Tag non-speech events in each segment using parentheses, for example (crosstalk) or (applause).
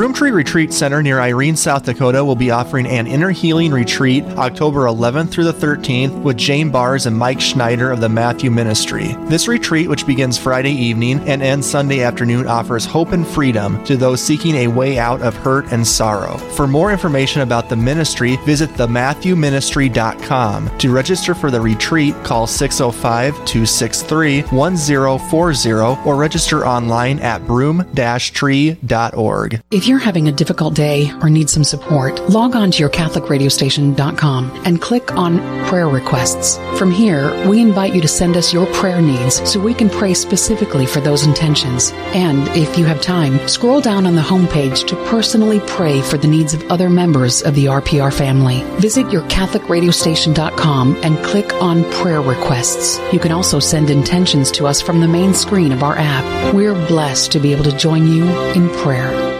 Broomtree Retreat Center near Irene, South Dakota will be offering an inner healing retreat October 11th through the 13th with Jane Bars and Mike Schneider of the Matthew Ministry. This retreat, which begins Friday evening and ends Sunday afternoon, offers hope and freedom to those seeking a way out of hurt and sorrow. For more information about the ministry, visit thematthewministry.com. To register for the retreat, call 605 263 1040 or register online at broom-tree.org. If you're having a difficult day or need some support, log on to your CatholicRadioStation.com and click on Prayer Requests. From here, we invite you to send us your prayer needs so we can pray specifically for those intentions. And if you have time, scroll down on the homepage to personally pray for the needs of other members of the RPR family. Visit your CatholicRadioStation.com and click on Prayer Requests. You can also send intentions to us from the main screen of our app. We're blessed to be able to join you in prayer.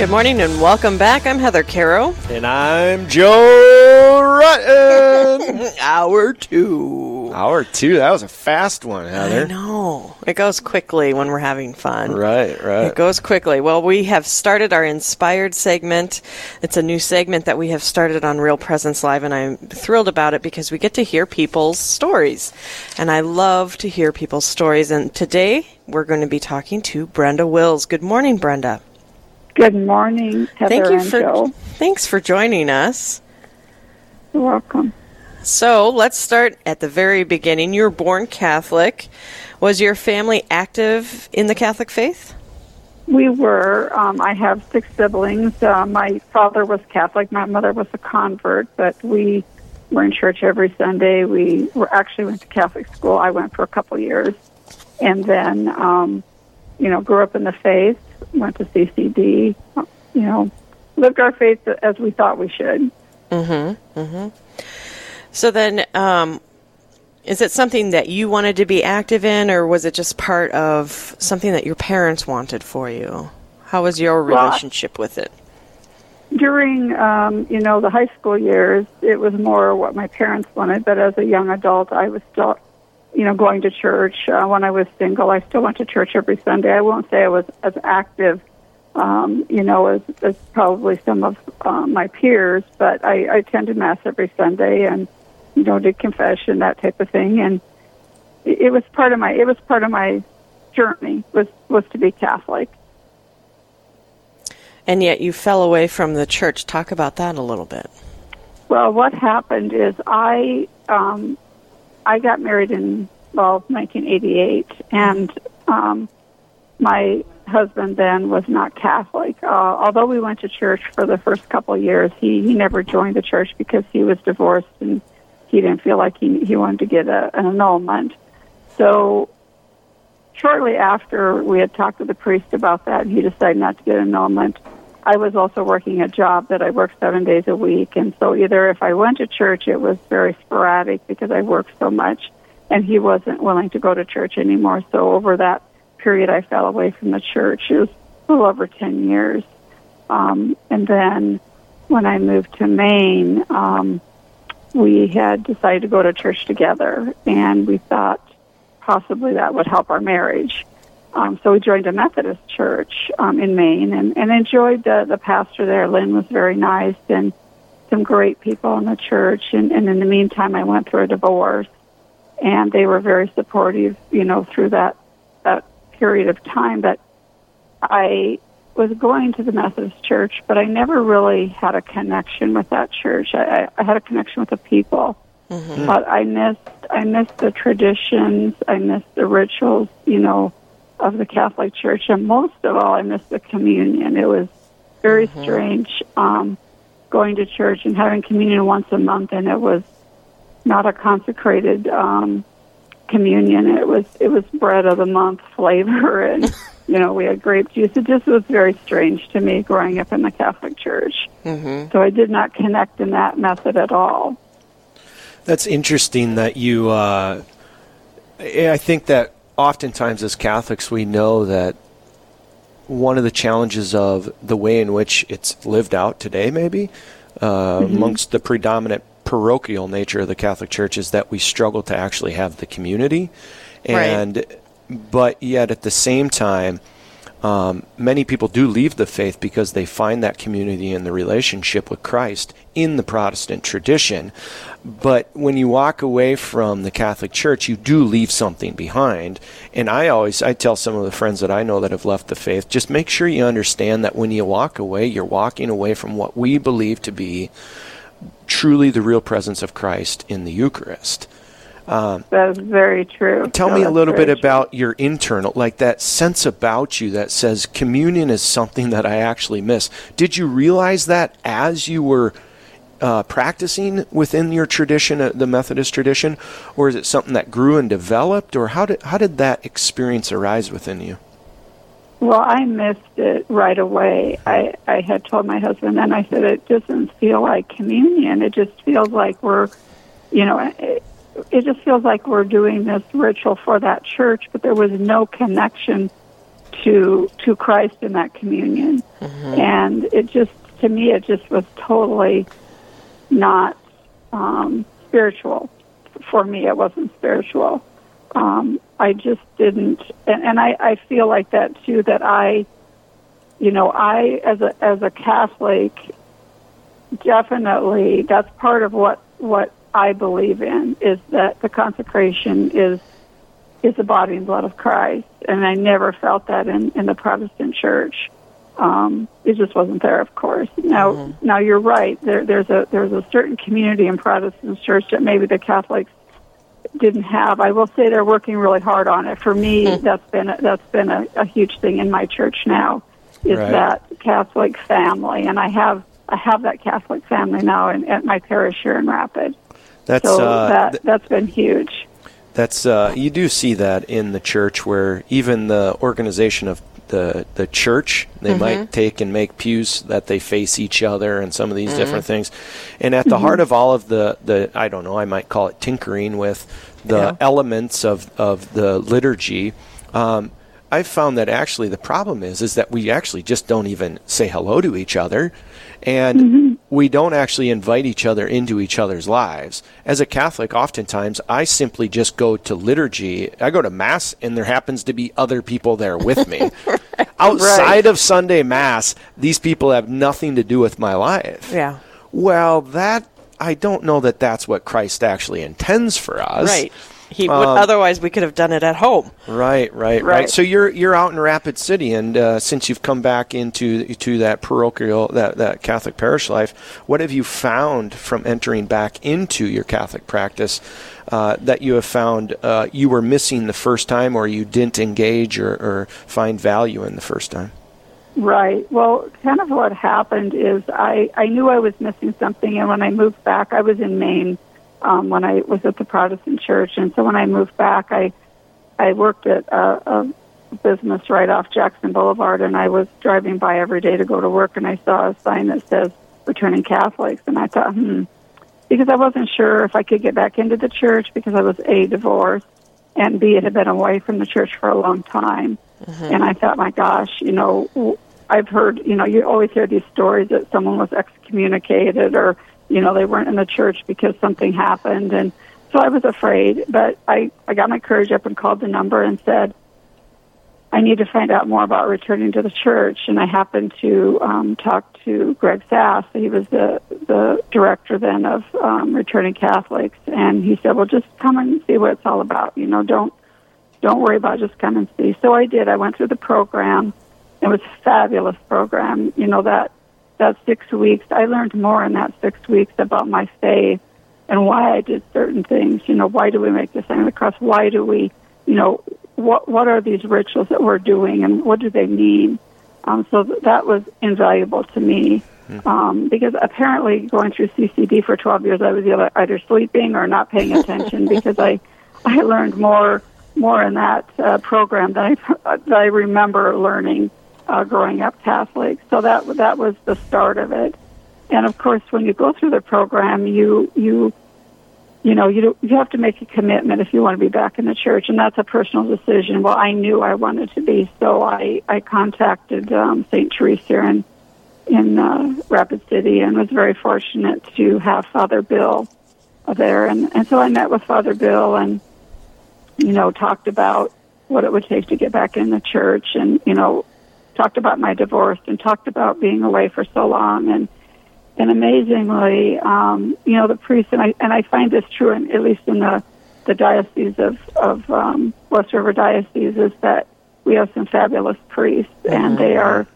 Good morning and welcome back. I'm Heather Caro. And I'm Joe Rutten. (laughs) Hour two. Hour two. That was a fast one, Heather. I know. It goes quickly when we're having fun. Right, right. It goes quickly. Well, we have started our inspired segment. It's a new segment that we have started on Real Presence Live, and I'm thrilled about it because we get to hear people's stories. And I love to hear people's stories. And today we're going to be talking to Brenda Wills. Good morning, Brenda. Good morning, Heather Thank you and for Joe. thanks for joining us. You're welcome. So let's start at the very beginning. You were born Catholic. Was your family active in the Catholic faith? We were. Um, I have six siblings. Uh, my father was Catholic. My mother was a convert, but we were in church every Sunday. We were actually went to Catholic school. I went for a couple years, and then um, you know grew up in the faith. Went to CCD. You know, lived our faith as we thought we should. Mm-hmm. Mm-hmm. So then, um, is it something that you wanted to be active in, or was it just part of something that your parents wanted for you? How was your Well, relationship with it? during um, you know the high school years, it was more what my parents wanted. But as a young adult, I was still, you know, going to church. Uh, when I was single, I still went to church every Sunday. I won't say I was as active, um, you know, as, as probably some of uh, my peers, but I, I attended mass every Sunday and you know did confession that type of thing. And it, it was part of my it was part of my journey was was to be Catholic. And yet you fell away from the church. Talk about that a little bit. Well, what happened is I um, I got married in well 1988, and um, my husband then was not Catholic. Uh, although we went to church for the first couple of years, he he never joined the church because he was divorced and he didn't feel like he he wanted to get a, an annulment. So shortly after we had talked to the priest about that, he decided not to get an annulment. I was also working a job that I worked seven days a week, and so either if I went to church, it was very sporadic because I worked so much, and he wasn't willing to go to church anymore. So over that period I fell away from the church. It was a little over 10 years. Um, and then when I moved to Maine, um, we had decided to go to church together, and we thought possibly that would help our marriage. Um, so we joined a Methodist church um, in Maine and, and enjoyed the, the pastor there. Lynn was very nice and some great people in the church. And, and in the meantime, I went through a divorce, and they were very supportive, you know, through that that period of time. But I was going to the Methodist church, but I never really had a connection with that church. I, I had a connection with the people, mm-hmm. but I missed I missed the traditions. I missed the rituals, you know, of the Catholic Church, and most of all, I missed the communion. It was very mm-hmm. strange um, going to church and having communion once a month, and it was not a consecrated um, communion. It was it was bread of the month flavor, (laughs) and you know we had grape juice. It just was very strange to me growing up in the Catholic Church. Mm-hmm. So I did not connect in that method at all. That's interesting that you. Uh, I think that oftentimes as Catholics we know that one of the challenges of the way in which it's lived out today, maybe uh, mm-hmm. amongst the predominant parochial nature of the Catholic Church is that we struggle to actually have the community, and right. but yet at the same time, um, many people do leave the faith because they find that community and the relationship with Christ in the Protestant tradition. But when you walk away from the Catholic Church, you do leave something behind. And I always I tell some of the friends that I know that have left the faith, just make sure you understand that when you walk away, you're walking away from what we believe to be truly the real presence of Christ in the Eucharist. Um, that's very true. Tell no, me a little bit true. about your internal, like that sense about you that says communion is something that I actually miss. Did you realize that as you were uh, practicing within your tradition, uh, the Methodist tradition, or is it something that grew and developed, or how did how did that experience arise within you? Well, I missed it right away. I I had told my husband, and I said it doesn't feel like communion. It just feels like we're, you know, it, it just feels like we're doing this ritual for that church, but there was no connection to to Christ in that communion, mm-hmm. and it just to me it just was totally not um, spiritual. For me, it wasn't spiritual. Um, I just didn't, and, and I, I feel like that too. That I, you know, I as a as a Catholic, definitely that's part of what what I believe in is that the consecration is is the body and blood of Christ, and I never felt that in in the Protestant Church. Um, it just wasn't there, of course. Now, mm-hmm. now you're right. There, there's a there's a certain community in Protestant church that maybe the Catholics didn't have. I will say they're working really hard on it. For me, mm-hmm. that's been a, that's been a, a huge thing in my church now. Is right. that Catholic family, and I have I have that Catholic family now in, at my parish here in Rapid. That's so uh, that that's been huge. That's uh, you do see that in the church where even the organization of the the church. They mm-hmm. might take and make pews that they face each other and some of these mm-hmm. different things. And at the mm-hmm. heart of all of the the I don't know, I might call it tinkering with the yeah. elements of of the liturgy. Um, I've found that actually the problem is is that we actually just don't even say hello to each other and mm-hmm. we don't actually invite each other into each other's lives. As a Catholic, oftentimes I simply just go to liturgy. I go to Mass, and there happens to be other people there with me. (laughs) right. Outside right. of Sunday Mass, these people have nothing to do with my life. Yeah. Well, that I don't know that that's what Christ actually intends for us. Right. He would, um, otherwise, we could have done it at home. Right, right, right. right. So you're you're out in Rapid City, and uh, since you've come back into to that parochial that that Catholic parish life, what have you found from entering back into your Catholic practice uh, that you have found uh, you were missing the first time, or you didn't engage or, or find value in the first time? Right. Well, kind of what happened is I I knew I was missing something, and when I moved back, I was in Maine um, when I was at the Protestant church. And so when I moved back, I I worked at a, a business right off Jackson Boulevard, and I was driving by every day to go to work, and I saw a sign that says "Returning Catholics," and I thought, hmm, because I wasn't sure if I could get back into the church because I was a divorced, and B, it had been away from the church for a long time. And I thought, my gosh, you know, w- I've heard, you know, you always hear these stories that someone was excommunicated or, you know, they weren't in the church because something happened. And so I was afraid, but I, I got my courage up and called the number and said, I need to find out more about returning to the church. And I happened to um, talk to Greg Sass. He was the, the director then of um, Returning Catholics. And he said, well, just come and see what it's all about. You know, don't, don't worry about it, just come and see. So I did. I went through the program. It was a fabulous program. You know, that, that six weeks, I learned more in that six weeks about my faith and why I did certain things. You know, why do we make the sign of the cross? Why do we, you know, what what are these rituals that we're doing and what do they mean? Um, so th- that was invaluable to me um, because apparently going through CCD for 12 years, I was either, either sleeping or not paying attention (laughs) because I I learned more more in that uh, program than I (laughs) that I remember learning uh, growing up Catholic. So that that was the start of it. And of course, when you go through the program, you you you know you you have to make a commitment if you want to be back in the church, and that's a personal decision. Well, I knew I wanted to be, so I I contacted um, Saint Therese in in uh, Rapid City, and was very fortunate to have Father Bill there, and and so I met with Father Bill, and you know talked about what it would take to get back in the church, and you know talked about my divorce, and talked about being away for so long, and and amazingly, um, you know, the priests, and I, and I find this true, in, at least in the, the diocese of, of um, West River Diocese, is that we have some fabulous priests, and they are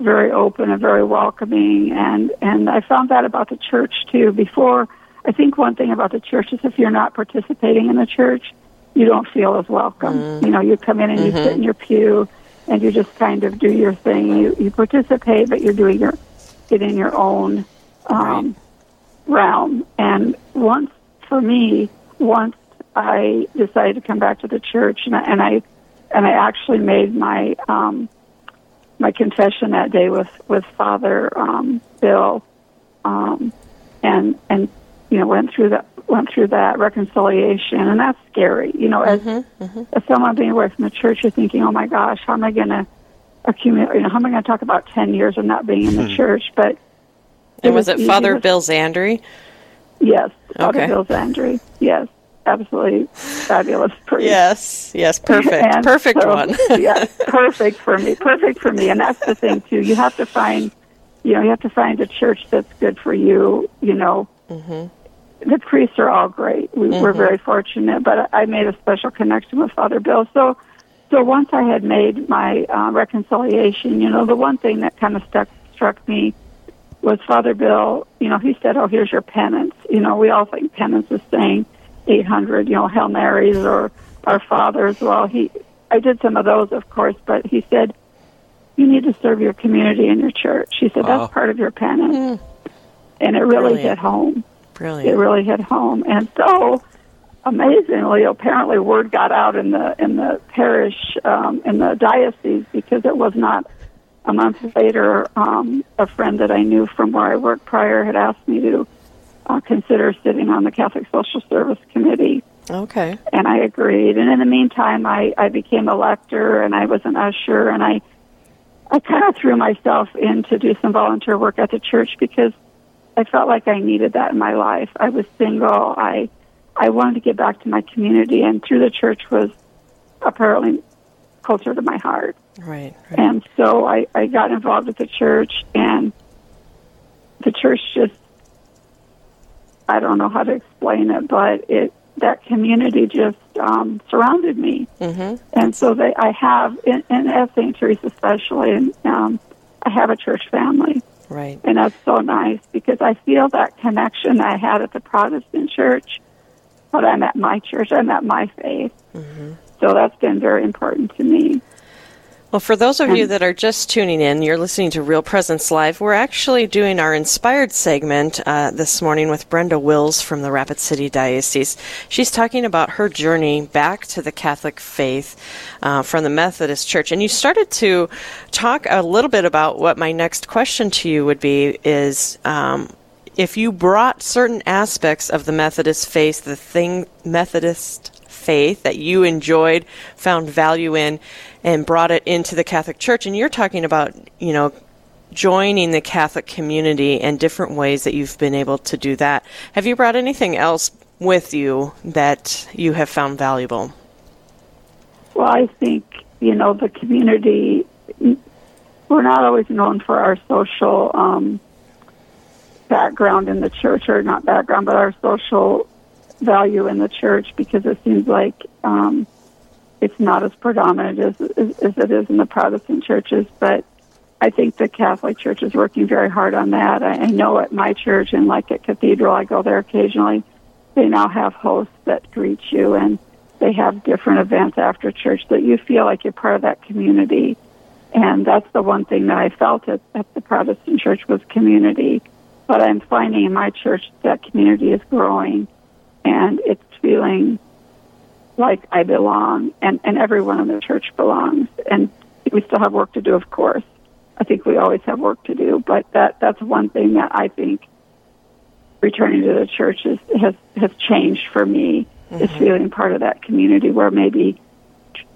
very open and very welcoming. And, and I found that about the church, too. Before, I think one thing about the church is if you're not participating in the church, you don't feel as welcome. You know, you come in and you sit in your pew, and you just kind of do your thing. You, you participate, but you're doing your, it in your own um, realm. And once, for me, once I decided to come back to the church, and I and I, and I actually made my um, my confession that day with with Father um, Bill, um, and and you know went through that went through that reconciliation, and that's scary. You know, as mm-hmm, mm-hmm. as someone being away from the church, you're thinking, oh my gosh, how am I going to accumulate? You know, how am I going to talk about ten years of not being in the hmm. church? But And was it easy Father Bill Zandri? Yes, Father Okay. Bill Zandri. Yes, absolutely fabulous priest. Yes, yes, perfect, And perfect so- one. (laughs) yeah, perfect for me. Perfect for me. And that's the thing too. You have to find, you know, you have to find a church that's good for you. You know, mm-hmm. The priests are all great. We, We're very fortunate, but I made a special connection with Father Bill. So, so once I had made my uh, reconciliation, you know, the one thing that kind of stuck struck me was Father Bill. You know, he said, "Oh, here's your penance." You know, we all think penance is saying 800, you know, Hail Marys or Our Fathers. Well, he, I did some of those, of course, but he said, "You need to serve your community and your church." He said, Wow. "That's part of your penance," and it really Brilliant. hit home it really hit home. And so, amazingly, apparently, word got out in the in the parish um, in the diocese because it was not a month later. Um, a friend that I knew from where I worked prior had asked me to uh, consider sitting on the Catholic Social Service Committee Okay. and I agreed. And in the meantime, I, I became a lector and I was an usher and I, I kind of threw myself in to do some volunteer work at the church because I felt like I needed that in my life. I was single. I, I wanted to get back to my community and through the church was apparently closer to my heart. Right. right. And so I, I got involved with the church, and the church just, I don't know how to explain it, but it that community just um, surrounded me. Mm-hmm. And so they, I have, in, in at St. Therese especially, and um, I have a church family. Right. And that's so nice because I feel that connection I had at the Protestant church, but I'm at my church, I'm at my faith. Mm-hmm. So that's been very important to me. Well, for those of you that are just tuning in, you're listening to Real Presence Live. We're actually doing our inspired segment uh, this morning with Brenda Wills from the Rapid City Diocese. She's talking about her journey back to the Catholic faith uh, from the Methodist Church. And you started to talk a little bit about what my next question to you would be is um, if you brought certain aspects of the Methodist faith, the thing Methodist faith that you enjoyed, found value in, and brought it into the Catholic Church. And you're talking about, you know, joining the Catholic community and different ways that you've been able to do that. Have you brought anything else with you that you have found valuable? Well, I think, you know, the community, we're not always known for our social um, background in the church, or not background, but our social value in the church because it seems like um, it's not as predominant as, as, as it is in the Protestant churches. But I think the Catholic Church is working very hard on that. I, I know at my church and like at Cathedral, I go there occasionally. They now have hosts that greet you and they have different events after church that you feel like you're part of that community. And that's the one thing that I felt at, at the Protestant church was community. But I'm finding in my church that community is growing and it's feeling like I belong and, and everyone in the church belongs. And we still have work to do, of course. I think we always have work to do, but that, that's one thing that I think returning to the church is, has, has changed for me mm-hmm. is feeling part of that community where maybe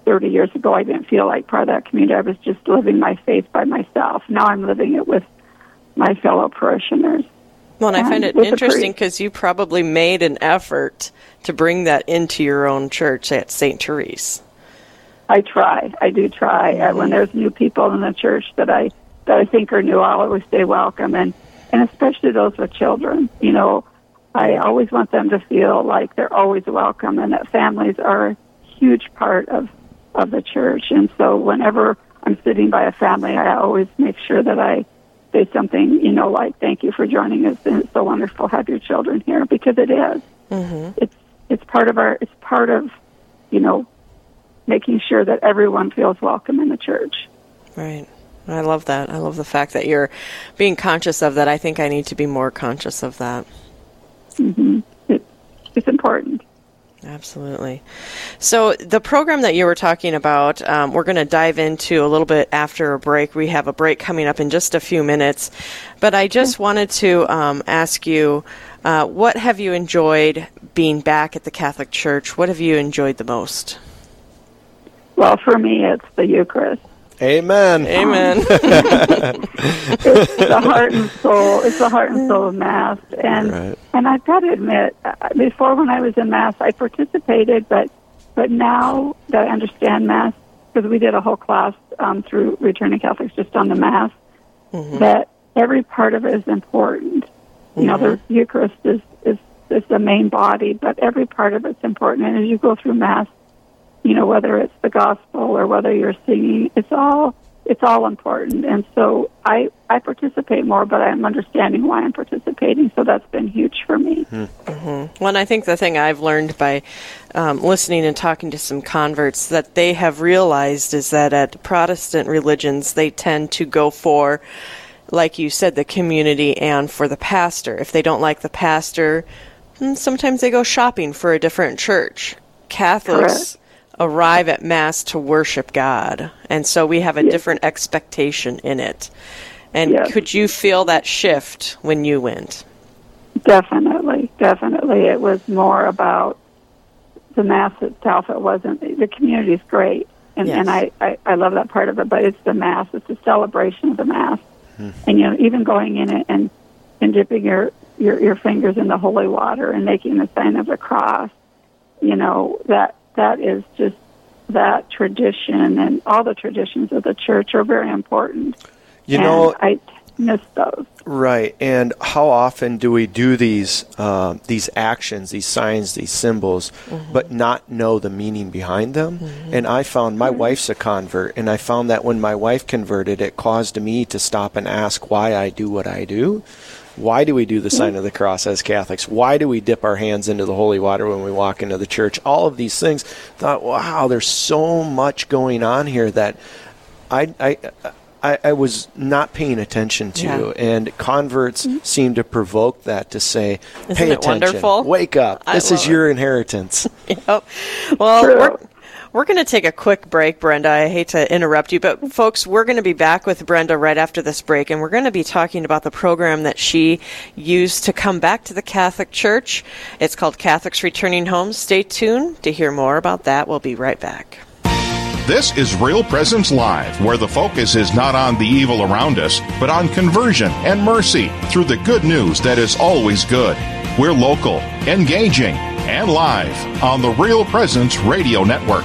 30 years ago I didn't feel like part of that community. I was just living my faith by myself. Now I'm living it with my fellow parishioners. Well, and I find it interesting because you probably made an effort to bring that into your own church at St. Therese. I try. I do try. Mm-hmm. When there's new people in the church that I that I think are new, I'll always stay welcome, and and especially those with children. You know, I always want them to feel like they're always welcome, and that families are a huge part of of the church. And so, whenever I'm sitting by a family, I always make sure that I say something, you know, like "Thank you for joining us," and it's so wonderful to have your children here because it is. Mm-hmm. It's it's part of our it's part of you know making sure that everyone feels welcome in the church. Right. I love that. I love the fact that you're being conscious of that. I think I need to be more conscious of that. Mm-hmm. It, it's important. Absolutely. So, the program that you were talking about, um, we're going to dive into a little bit after a break. We have a break coming up in just a few minutes. But I just wanted to um, ask you uh, what have you enjoyed being back at the Catholic Church? What have you enjoyed the most? Well, for me, it's the Eucharist. Amen. Amen. (laughs) it's the heart and soul. It's the heart and soul of Mass, and right. and I've got to admit, uh, before when I was in Mass, I participated, but but now that I understand Mass, because we did a whole class um, through Returning Catholics just on the Mass, mm-hmm. that every part of it is important. Mm-hmm. You know, the mm-hmm. Eucharist is is is the main body, but every part of it's important. And as you go through Mass, you know, whether it's the gospel or whether you're singing, it's all it's all important. And so I I participate more, but I'm understanding why I'm participating. So that's been huge for me. Hmm. Mm-hmm. Well, and I think the thing I've learned by um, listening and talking to some converts that they have realized is that at Protestant religions they tend to go for like you said, the community and for the pastor. If they don't like the pastor, hmm, sometimes they go shopping for a different church. Catholics Correct arrive at Mass to worship God. And so we have a yes. different expectation in it. And yes. could you feel that shift when you went? Definitely, definitely. It was more about the Mass itself. It wasn't, the community is great. And, yes. and I, I, I love that part of it, but it's the Mass. It's the celebration of the Mass. Hmm. And, you know, even going in it and, and dipping your, your, your fingers in the holy water and making the sign of the cross, you know, that that is just that tradition and all the traditions of the church are very important. You know, I miss those. Right, and how often do we do these uh, these actions, these signs, these symbols, mm-hmm. but not know the meaning behind them? Mm-hmm. And I found my mm-hmm. wife's a convert, and I found that when my wife converted, it caused me to stop and ask why I do what I do. Why do we do the sign of the cross as Catholics? Why do we dip our hands into the holy water when we walk into the church? All of these things. Thought, wow, there's so much going on here that I, I, I, I was not paying attention to, yeah. and converts mm-hmm. seem to provoke that to say, Isn't "Pay attention, wonderful? wake up! This is your inheritance." (laughs) yep. Well, we're, going to take a quick break, Brenda. I hate to interrupt you, but folks, we're going to be back with Brenda right after this break, and we're going to be talking about the program that she used to come back to the Catholic Church. It's called Catholics Returning Home. Stay tuned to hear more about that. We'll be right back. This is Real Presence Live, where the focus is not on the evil around us, but on conversion and mercy through the good news that is always good. We're local, engaging, and live on the Real Presence Radio Network.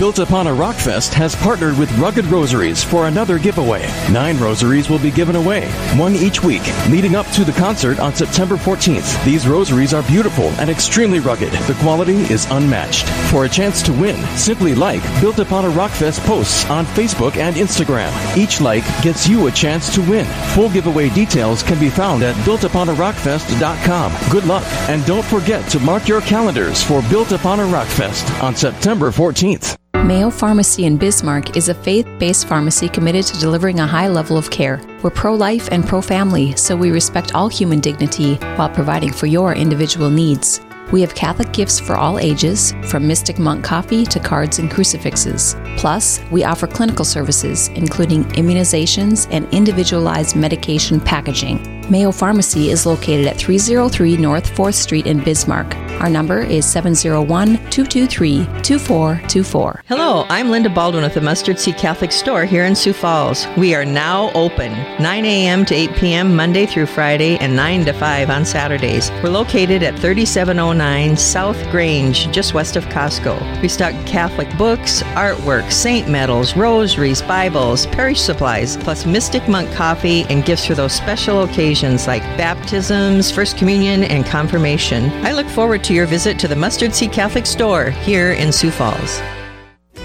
Built Upon a Rockfest has partnered with Rugged Rosaries for another giveaway. Nine rosaries will be given away, one each week, leading up to the concert on September 14th. These rosaries are beautiful and extremely rugged. The quality is unmatched. For a chance to win, simply like Built Upon a Rockfest posts on Facebook and Instagram. Each like gets you a chance to win. Full giveaway details can be found at builtuponarockfest.com. Good luck, and don't forget to mark your calendars for Built Upon a Rockfest on September 14th. Mayo Pharmacy in Bismarck is a faith based pharmacy committed to delivering a high level of care. We're pro life and pro family, so we respect all human dignity while providing for your individual needs. We have Catholic gifts for all ages, from Mystic Monk coffee to cards and crucifixes. Plus, we offer clinical services, including immunizations and individualized medication packaging. Mayo Pharmacy is located at 303 North 4th Street in Bismarck. Our number is 701 223 2424. Hello, I'm Linda Baldwin with the Mustard Seed Catholic Store here in Sioux Falls. We are now open 9 a.m. to 8 p.m. Monday through Friday and 9 to 5 on Saturdays. We're located at 3709 South Grange, just west of Costco. We stock Catholic books, artwork, saint medals, rosaries, Bibles, parish supplies, plus Mystic Monk coffee and gifts for those special occasions like baptisms, First Communion, and confirmation. I look forward to your visit to the Mustard Seed Catholic Store here in Sioux Falls.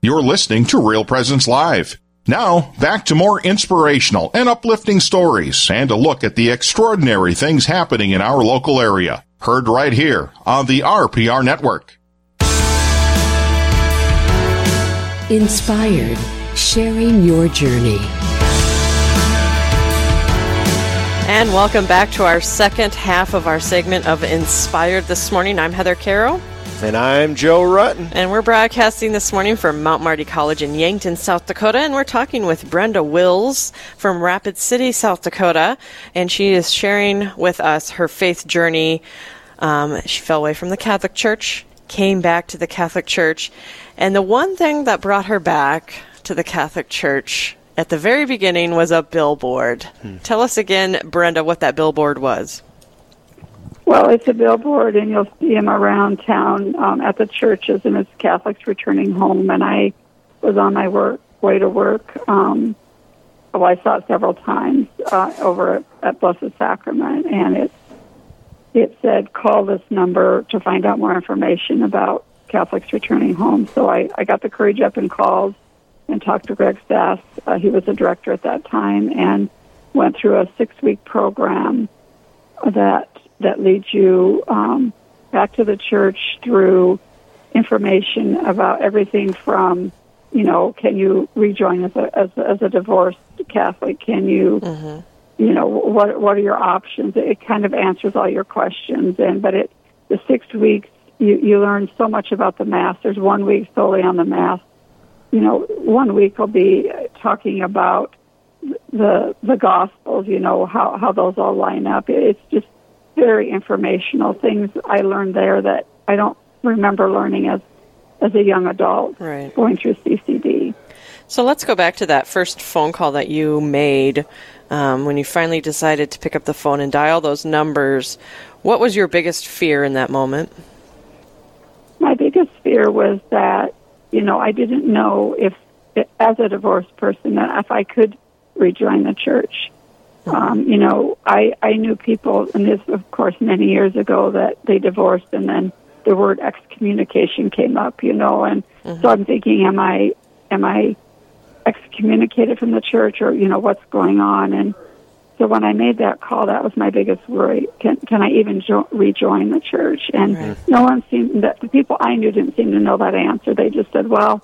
You're listening to Real Presence Live. Now, back to more inspirational and uplifting stories and a look at the extraordinary things happening in our local area. Heard right here on the RPR Network. Inspired, sharing your journey. And welcome back to our second half of our segment of Inspired this morning. I'm Heather Caro. And I'm Joe Rutten. And we're broadcasting this morning from Mount Marty College in Yankton, South Dakota. And we're talking with Brenda Wills from Rapid City, South Dakota. And she is sharing with us her faith journey. Um, she fell away from the Catholic Church, came back to the Catholic Church. And the one thing that brought her back to the Catholic Church at the very beginning was a billboard. Hmm. Tell us again, Brenda, what that billboard was. Well, it's a billboard, and you'll see them around town um, at the churches, and it's Catholics returning home. And I was on my work way to work. Um, well, I saw it several times uh, over at, Blessed Sacrament, and it it said call this number to find out more information about Catholics returning home. So I, I got the courage up and called and talked to Greg Stass. Uh, he was the director at that time, and went through a six week program that that leads you um, back to the church through information about everything from, you know, can you rejoin as a as, as a divorced Catholic? Can you, mm-hmm. you know, what what are your options? It kind of answers all your questions. And but it the six weeks you you learn so much about the mass. There's one week solely on the mass. You know, one week will be talking about the the gospels. You know how how those all line up. It's just very informational things I learned there that I don't remember learning as as a young adult right. going through CCD. So let's go back to that first phone call that you made um, when you finally decided to pick up the phone and dial those numbers. What was your biggest fear in that moment? My biggest fear was that you know I didn't know if, as a divorced person, that if I could rejoin the church. Um, you know, I I knew people, and this of course many years ago that they divorced and then the word excommunication came up, you know, and mm-hmm. so I'm thinking, am I am I excommunicated from the church, or you know, what's going on? And so when I made that call, that was my biggest worry. Can can I even jo- rejoin the church? And right. no one seemed that the people I knew didn't seem to know that answer. They just said, well,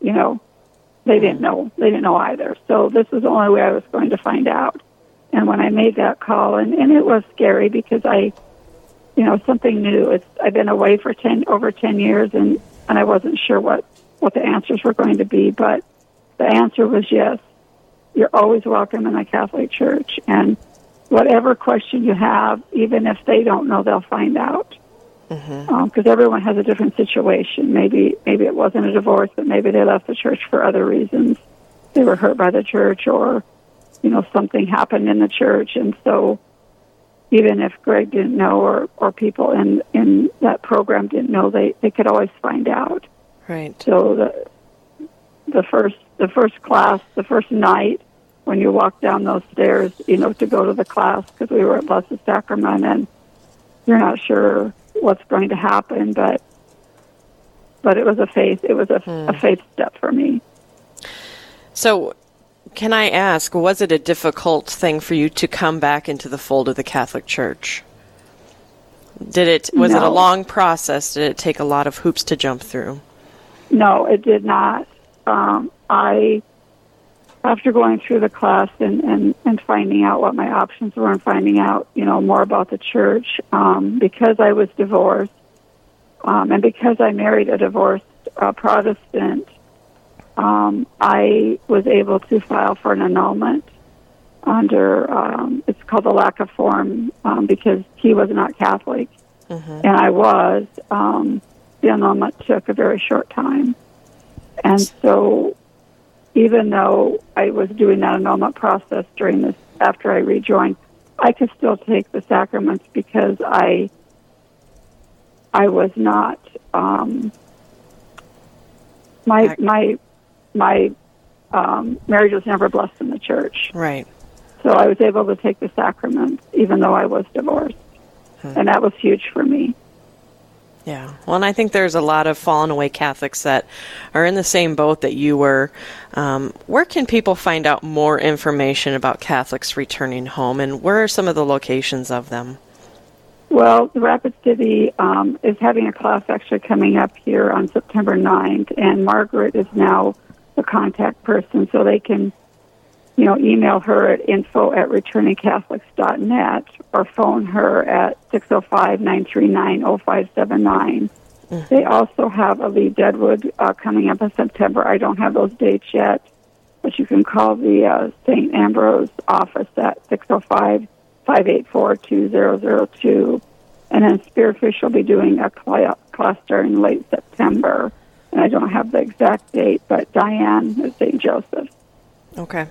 you know, they didn't know. They didn't know either. So this was the only way I was going to find out. And when I made that call, and and it was scary because I, you know, something new. It's I've been away for ten over ten years, and and I wasn't sure what what the answers were going to be, but the answer was yes you're always welcome in the Catholic Church. And whatever question you have, even if they don't know, they'll find out. Because mm-hmm. um, everyone has a different situation. Maybe maybe it wasn't a divorce, but maybe they left the church for other reasons. They were hurt by the church, or you know something happened in the church, and so even if Greg didn't know, or or people in in that program didn't know, they they could always find out. Right. So the the first the first class, the first night, when you walk down those stairs, you know, to go to the class because we were at Blessed Sacrament and you're not sure what's going to happen, but but it was a faith. It was a, hmm. a faith step for me. So, can I ask, was it a difficult thing for you to come back into the fold of the Catholic Church? Did it was no. it a long process? Did it take a lot of hoops to jump through? No, it did not. Um, I after going through the class and, and, and finding out what my options were and finding out, you know, more about the church, um, because I was divorced, um, and because I married a divorced uh, Protestant, um, I was able to file for an annulment under, um, it's called the lack of form, um, because he was not Catholic, mm-hmm. and I was. Um, the annulment took a very short time. And so even though I was doing that annulment process during this after I rejoined, I could still take the sacraments because I I was not um, my my my um, marriage was never blessed in the church. Right. So I was able to take the sacrament, even though I was divorced, hmm. and that was huge for me. Yeah. Well, and I think there's a lot of fallen away Catholics that are in the same boat that you were. Um, where can people find out more information about Catholics returning home, and where are some of the locations of them? Well, the Rapid City um, is having a class actually coming up here on September 9th, and Margaret is now the contact person, so they can you know, email her at info at returningcatholics.net or phone her at 605-939-0579. Mm-hmm. They also have a Lead Deadwood uh, coming up in September. I don't have those dates yet, but you can call the uh, St. Ambrose office at 605-584-2002. And then Spearfish will be doing a class during late September. And I don't have the exact date, but Diane at St. Joseph. Okay.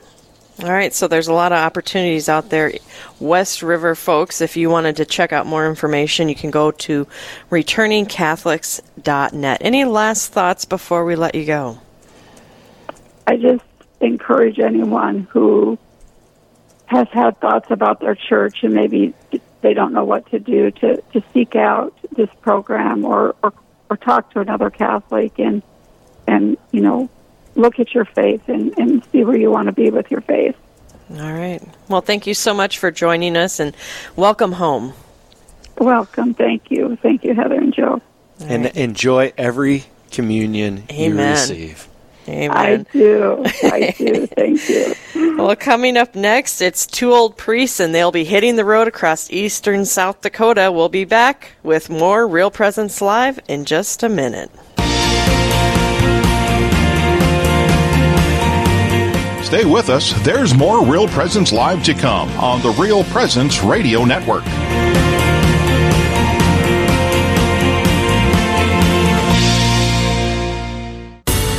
All right, so there's a lot of opportunities out there. West River folks, if you wanted to check out more information, you can go to returningcatholics.net. Any last thoughts before we let you go? I just encourage anyone who has had thoughts about their church and maybe they don't know what to do to, to seek out this program or, or, or talk to another Catholic and, and, you know, look at your faith and, and see where you want to be with your faith. All right. Well, thank you so much for joining us and welcome home. Welcome. Thank you. Thank you, Heather and Joe. And enjoy every communion Amen. you receive. Amen. I do. I do. (laughs) Thank you. Well, coming up next, it's two old priests, and they'll be hitting the road across eastern South Dakota. We'll be back with more Real Presence Live in just a minute. Stay with us. There's more Real Presence Live to come on the Real Presence Radio Network.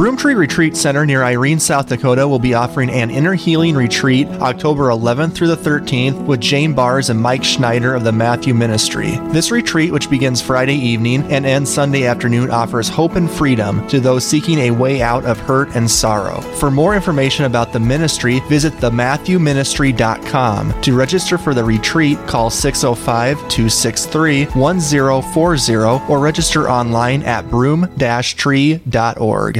Broomtree Retreat Center near Irene, South Dakota will be offering an inner healing retreat October 11th through the 13th with Jane Bars and Mike Schneider of the Matthew Ministry. This retreat, which begins Friday evening and ends Sunday afternoon, offers hope and freedom to those seeking a way out of hurt and sorrow. For more information about the ministry, visit thematthewministry.com. To register for the retreat, call 605 263 1040 or register online at broom-tree.org.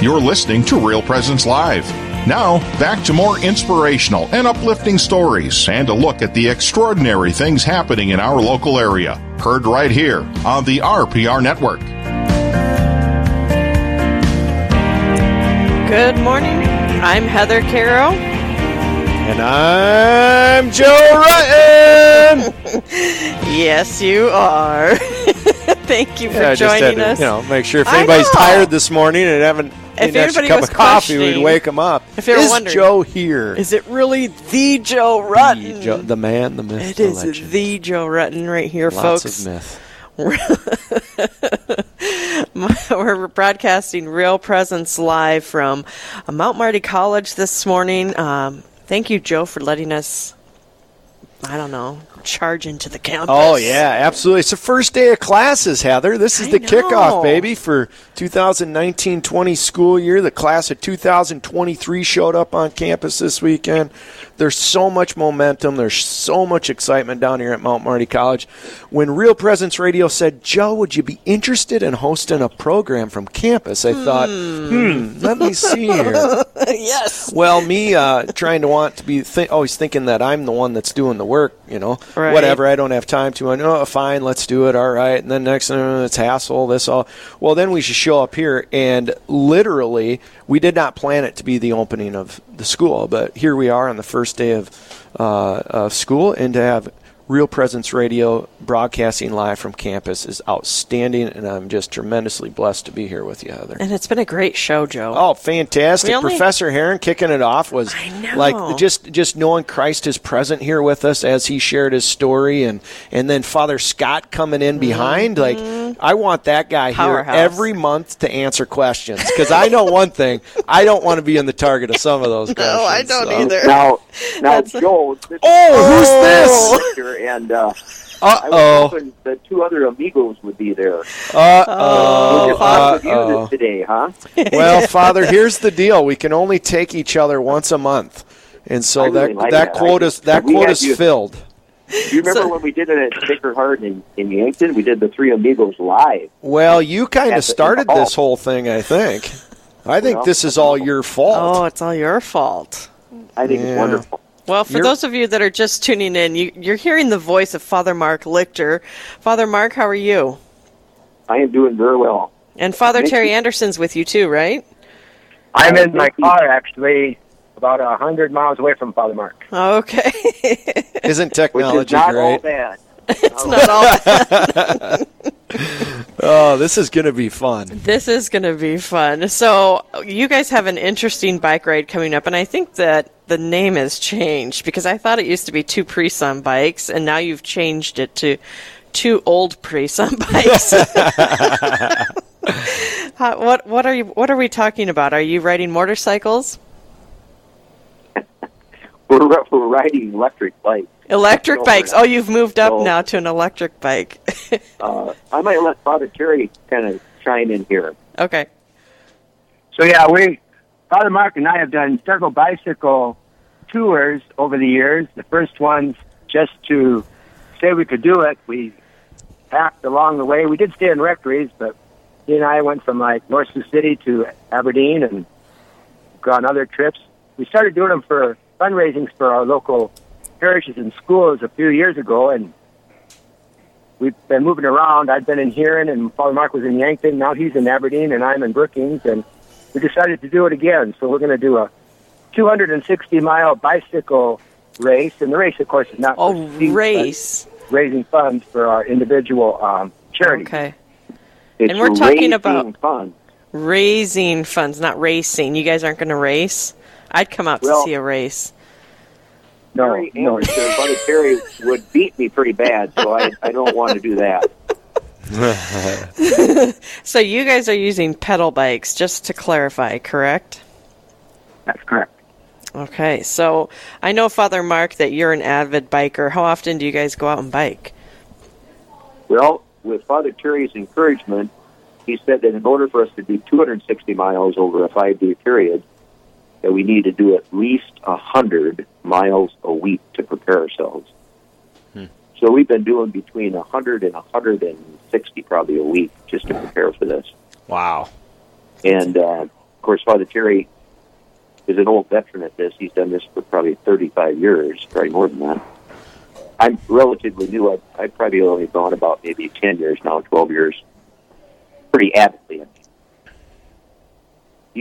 You're listening to Real Presence Live. Now, back to more inspirational and uplifting stories and a look at the extraordinary things happening in our local area. Heard right here on the RPR Network. Good morning. I'm Heather Caro. And I'm Joe Rutten. (laughs) yes, you are. (laughs) Thank you for Yeah, I just had joining to, us. You know, make sure if anybody's tired this morning and haven't If anybody cup was of coffee, we'd wake them up. If you're is wondering, Joe here? Is it really the Joe Rutten? The, Joe, the man, the myth, It the is legend. the Joe Rutten right here, Lots folks. of myth. (laughs) We're broadcasting Real Presence live from Mount Marty College this morning. Um, thank you, Joe, for letting us, I don't know, charge into the campus. Oh yeah, absolutely. It's the first day of classes, Heather. This is I the know. kickoff, baby, for 2019-20 school year. The class of 2023 showed up on campus this weekend. There's so much momentum. There's so much excitement down here at Mount Marty College. When Real Presence Radio said, "Joe, would you be interested in hosting a program from campus?" I thought, "Hmm, let me see here." (laughs) yes. Well, me uh, trying to want to be th- always thinking that I'm the one that's doing the work, you know, Right. whatever. I don't have time to. Know, oh, fine, let's do it. All right, and then next thing uh, it's hassle. This all. Well, then we should show up here, and literally, we did not plan it to be the opening of the school, but here we are on the first day of uh, of school, and to have. Real Presence Radio broadcasting live from campus is outstanding, and I'm just tremendously blessed to be here with you, Heather. And it's been a great show, Joe. Oh, fantastic! We only- Professor Heron kicking it off was like just just knowing Christ is present here with us as he shared his story, and and then Father Scott coming in behind. Like I want that guy Mm-hmm. Powerhouse. here every month to answer questions because I know one thing: (laughs) I don't want to be in the target of some of those questions. (laughs) No, I don't so. either. Now, now, Joe. This Oh, who's this? (laughs) Victor, And uh, I Uh-oh. was hoping the two other amigos would be there. Uh We'll oh. just talk Uh-oh. today, huh? (laughs) well, Father, here's the deal: we can only take each other once a month, and so really that like that that. quota's I- that we had quota's you- filled. Do you remember when we did it at Sacred Heart in, in Yankton? We did the three amigos live. Well, you kind of started this whole thing, I think. I think Well, this is all (laughs) your fault. Oh, it's all your fault. I think Yeah. it's wonderful. Well, for You're- those of you that are just tuning in, you, you're hearing the voice of Father Mark Lichter. Father Mark, how are you? I am doing very well. And Father Thank Terry you. Anderson's with you too, right? I'm in my car actually, about a hundred miles away from Father Mark. Okay. Isn't technology (laughs) Which is technology not all great? bad. (laughs) it's not all. (laughs) Oh, this is going to be fun. This is going to be fun. So, you guys have an interesting bike ride coming up, and I think that the name has changed because I thought it used to be two priests on bikes, and now you've changed it to two old priests (laughs) on bikes. (laughs) How- what what are you what are we talking about? Are you riding motorcycles? We're, we're riding electric bikes. Electric bikes. Oh, you've moved up So- now to an electric bike. (laughs) Uh, I might let Father Terry kind of chime in here. okay. So yeah, we Father Mark and I have done several bicycle tours over the years. The first ones just to say we could do it. We packed along the way. We did stay in rectories, but he and I went from like North Sioux City to Aberdeen and gone other trips. We started doing them for fundraisings for our local parishes and schools a few years ago, and we've been moving around. I've been in Huron, and Father Mark was in Yankton. Now he's in Aberdeen, and I'm in Brookings, and we decided to do it again. So we're going to do a 260 mile bicycle race, and the race, of course, is not Oh, for speed, but race. raising funds for our individual um, charities. Okay. It's and we're talking about funds. raising funds, not racing. You guys aren't going to race? I'd come out Well- to see a race. No, Terry no. Anderson, Father Terry would beat me pretty bad, so I, I don't want to do that. (laughs) So you guys are using pedal bikes, just to clarify, correct? That's correct. Okay. So I know, Father Mark, that you're an avid biker. How often do you guys go out and bike? Well, with Father Terry's encouragement, he said that in order for us to do 260 miles over a five-day period, that we need to do at least 100 miles a week to prepare ourselves. So we've been doing between 100 and 160 probably a week just to prepare for this. Wow. And uh, of course, Father Terry is an old veteran at this. He's done this for probably 35 years, probably more than that. I'm relatively new. I've, I've probably only gone about maybe 10 years now, 12 years, pretty avidly.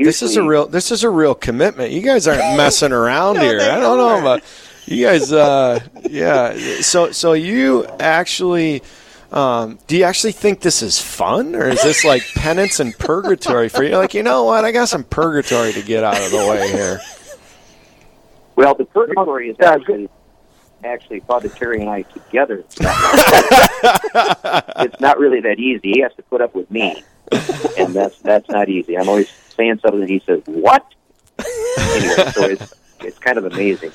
This is a real. This is a real commitment. You guys aren't (laughs) messing around here. I don't know about you guys. Uh, yeah. So so you actually. Um, do you actually think this is fun, or is this like penance and purgatory for you? Like, you know what? I got some purgatory to get out of the way here. Well, the purgatory is actually actually Father Terry and I together. it's not (laughs) really that easy. He has to put up with me, and that's that's not easy. I'm always saying something, and he says, "What?" anyway, so it's it's kind of amazing.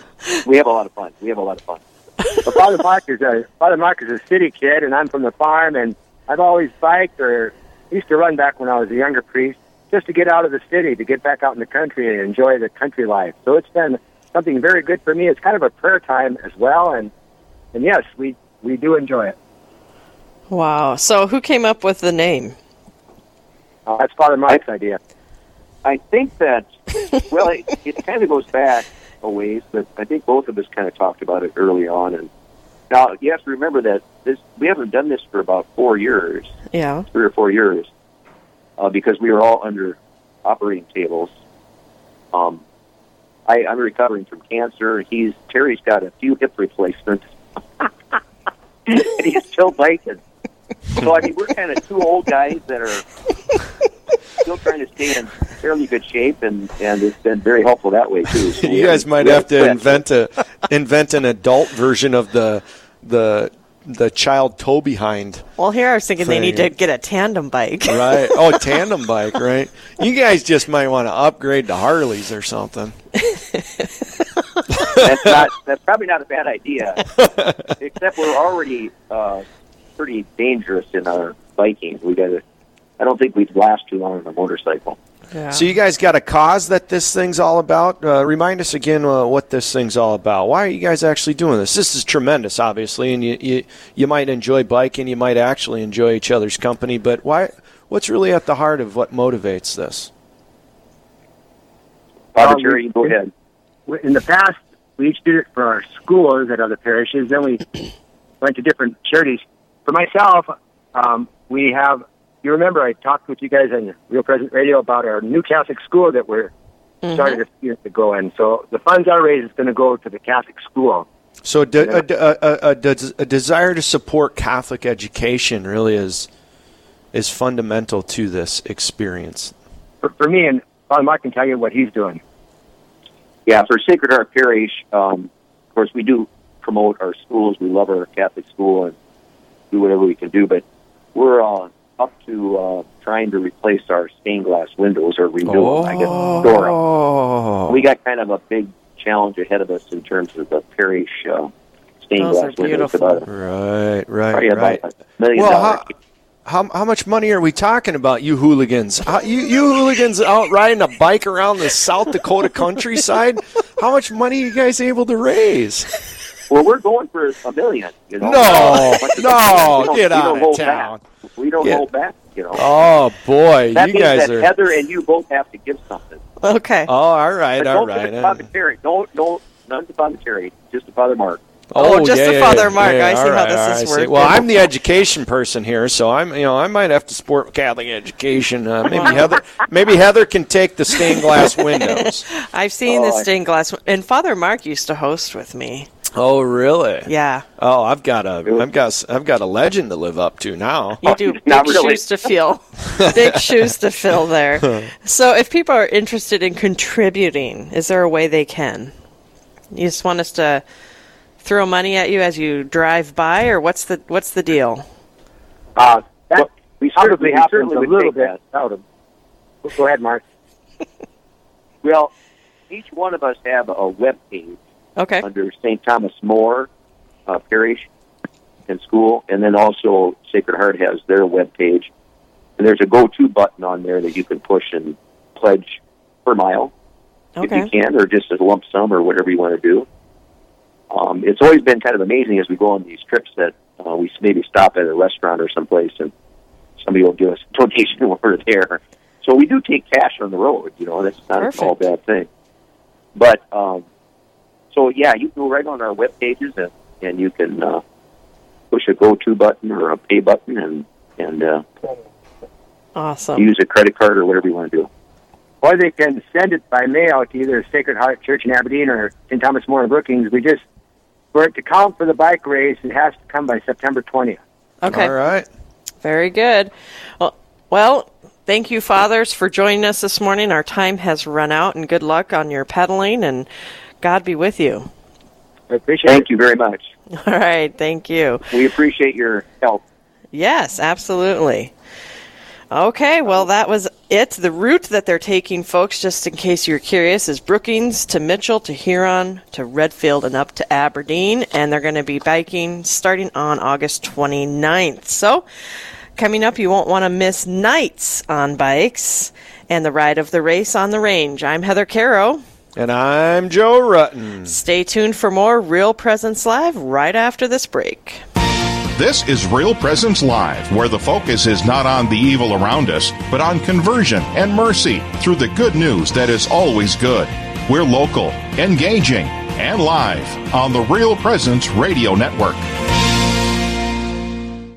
We have a lot of fun. We have a lot of fun. But Father Mark is a Father Mark is a city kid, and I'm from the farm, and I've always biked or used to run back when I was a younger priest, just to get out of the city, to get back out in the country and enjoy the country life. So it's been something very good for me. It's kind of a prayer time as well, and and yes, we we do enjoy it. Wow. So who came up with the name? Uh, that's Father Mike's idea. I think that well, it, it kind of goes back a ways, but I think both of us kind of talked about it early on. And now you have to remember that this we haven't done this for about four years, Yeah. three or four years, uh, because we were all under operating tables. Um, I, I'm recovering from cancer. He's Terry's got a few hip replacements, (laughs) and he's still biking. So I mean, we're kind of two old guys that are still trying to stay in fairly good shape, and and it's been very helpful that way too. (laughs) So You guys might have to haven't invent a invent an adult version of the the the child toe behind. Well, here I was thinking they need to get a tandem bike. Right. Oh, (laughs) tandem bike, right? You guys just might want to upgrade to Harleys or something. (laughs) that's not that's probably not a bad idea. Except we're already uh, pretty dangerous in our biking. We got to. I don't think we'd last too long on a motorcycle. So you guys got a cause that this thing's all about. Uh, remind us again uh, what this thing's all about. Why are you guys actually doing this? This is tremendous, obviously, and you you, you might enjoy biking. You might actually enjoy each other's company. But why? What's really at the heart of what motivates this? Father Um, Terry, go ahead. In the past, we each did it for our schools at other parishes. Then we went to different charities. For myself, um, we have. You remember I talked with you guys on Real Presence Radio about our new Catholic school that we're started a few years ago, and so the funds I raise is going to go to the Catholic school. So a, de- a, a, a, a, a desire to support Catholic education really is is fundamental to this experience. For, for me, and Father Mark can tell you what he's doing. Yeah, for Sacred Heart Parish, um, of course, we do promote our schools. We love our Catholic school and do whatever we can do. But we're uh, up to uh, trying to replace our stained glass windows or renew them. I guess store 'em. Oh. We got kind of a big challenge ahead of us in terms of the parish uh, stained Those glass are windows. beautiful. About Right, right, Probably about right. a million well, dollar how, how, how much money are we talking about, you hooligans? How, you, you hooligans out riding a bike around the South Dakota countryside? How much money are you guys able to raise? Well, we're going for a million. You know, No, Much of no, it. We don't- get out of hold town. Back. We don't Yeah. hold back. You know. Oh boy, that you means guys that are. Heather and you both have to give something. Okay. Oh, all right, But all don't give right. it to Father Terry. Don't, don't, none to Father Terry. Just to Father Mark. Oh, just yeah, to yeah, Father yeah, Mark. yeah, I see all how this all is right, see. working. Well, I'm the education person here, so I'm you know I might have to support Catholic education. Uh, maybe Heather, maybe Heather can take the stained glass (laughs) windows. I've seen Oh, the stained glass, and Father Mark used to host with me. Oh, really? Yeah. Oh, I've got a I've got I've got a legend to live up to now. You do (laughs) big shoes to fill. (laughs) big shoes to fill there. (laughs) So, if people are interested in contributing, is there a way they can? You just want us to throw money at you as you drive by, or what's the what's the deal? Uh, that we certainly- we certainly a would little take bit out of. Go ahead, Mark. Well, each one of us have a web page Okay. under St. Thomas More uh, Parish and School, and then also Sacred Heart has their web page. And there's a go-to button on there that you can push and pledge per mile if you can, or just as a lump sum or whatever you want to do. Um, it's always been kind of amazing as we go on these trips that uh, we maybe stop at a restaurant or someplace and somebody will give us a (laughs) donation while we're there. So we do take cash on the road. You know, that's not Perfect. all a bad thing. But um, so yeah, you go right on our web pages and and you can uh, push a go to button or a pay button and and uh, Awesome. use a credit card or whatever you want to do. Or they can send it by mail to either Sacred Heart Church in Aberdeen or St. Thomas More in Brookings. We just, for it to count for the bike race, it has to come by September 20th. Okay. All right. Very good. Well, well, thank you, fathers, for joining us this morning. Our time has run out, and good luck on your pedaling, and God be with you. I appreciate Thank you very much. (laughs) All right. Thank you. We appreciate your help. Yes, absolutely. Okay, well, that was it. The route that they're taking, folks, just in case you're curious, is Brookings to Mitchell to Huron to Redfield and up to Aberdeen. And they're going to be biking starting on August 29th. So, coming up, you won't want to miss knights on bikes and the ride of the race on the range. I'm Heather Caro. And I'm Joe Rutten. Stay tuned for more Real Presence Live right after this break. This is Real Presence Live, where the focus is not on the evil around us, but on conversion and mercy through the good news that is always good. We're local, engaging, and live on the Real Presence Radio Network.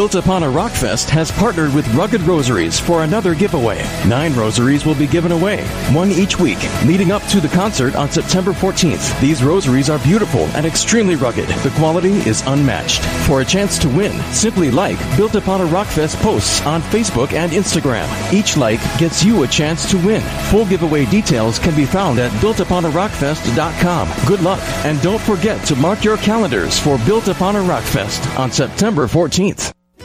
Built Upon a Rockfest has partnered with Rugged Rosaries for another giveaway. Nine rosaries will be given away, one each week, leading up to the concert on September 14th. These rosaries are beautiful and extremely rugged. The quality is unmatched. For a chance to win, simply like Built Upon a Rockfest posts on Facebook and Instagram. Each like gets you a chance to win. Full giveaway details can be found at builtuponarockfest.com. Good luck, and don't forget to mark your calendars for Built Upon a Rockfest on September 14th.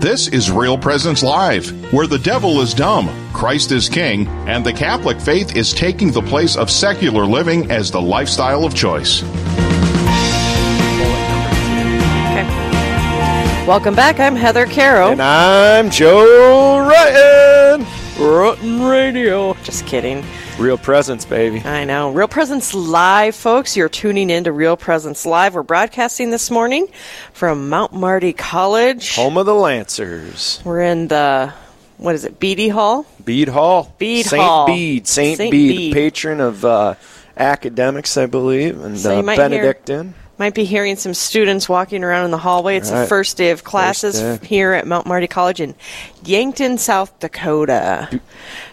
This is Real Presence Live, where the devil is dumb, Christ is king, and the Catholic faith is taking the place of secular living as the lifestyle of choice. Welcome back. I'm Heather Caro. And I'm Joe Ryan. Rotten Radio. Just kidding. Real presence, baby. I know. Real Presence Live, folks. You're tuning in to Real Presence Live. We're broadcasting this morning from Mount Marty College. Home of the Lancers. We're in the, what is it, Beatty Hall? Bede Hall. Bede Saint Hall. Bede. Saint, Saint Bede, Bede. patron of uh, academics, I believe, and So you uh, might hear- Benedictine. Might be hearing some students walking around in the hallway. It's the first day of classes day. here at Mount Marty College in Yankton, South Dakota.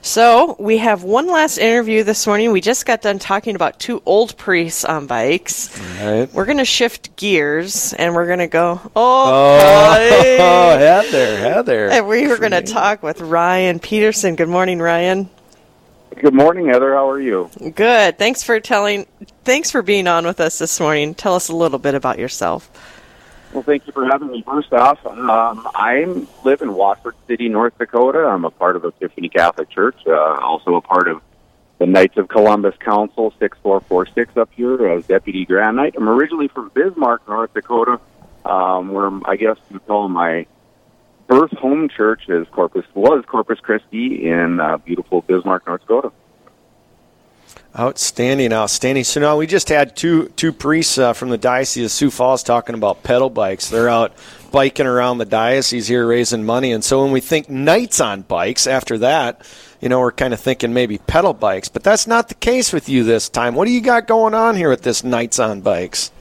So we have one last interview this morning. We just got done talking about two old priests on bikes. Right. We're going to shift gears and we're going to go, oh, Oh, (laughs) buddy." Heather, Heather. And we were going to talk with Ryan Peterson. Good morning, Ryan. Good morning, Heather. How are you? Good. Thanks for telling. Thanks for being on with us this morning. Tell us a little bit about yourself. Well, thank you for having me. First off, um, I live in Watford City, North Dakota. I'm a part of Epiphany Catholic Church, uh, also a part of the Knights of Columbus Council 6446 up here as Deputy Grand Knight. I'm originally from Bismarck, North Dakota, um, where I guess you call my birth home church is Corpus was Corpus Christi in uh, beautiful Bismarck, North Dakota. Outstanding, outstanding. So now we just had two two priests uh, from the diocese of Sioux Falls talking about pedal bikes. They're out biking around the diocese here raising money, and so when we think knights on bikes, after that, you know, we're kind of thinking maybe pedal bikes, but that's not the case with you this time. What do you got going on here with this knights on bikes?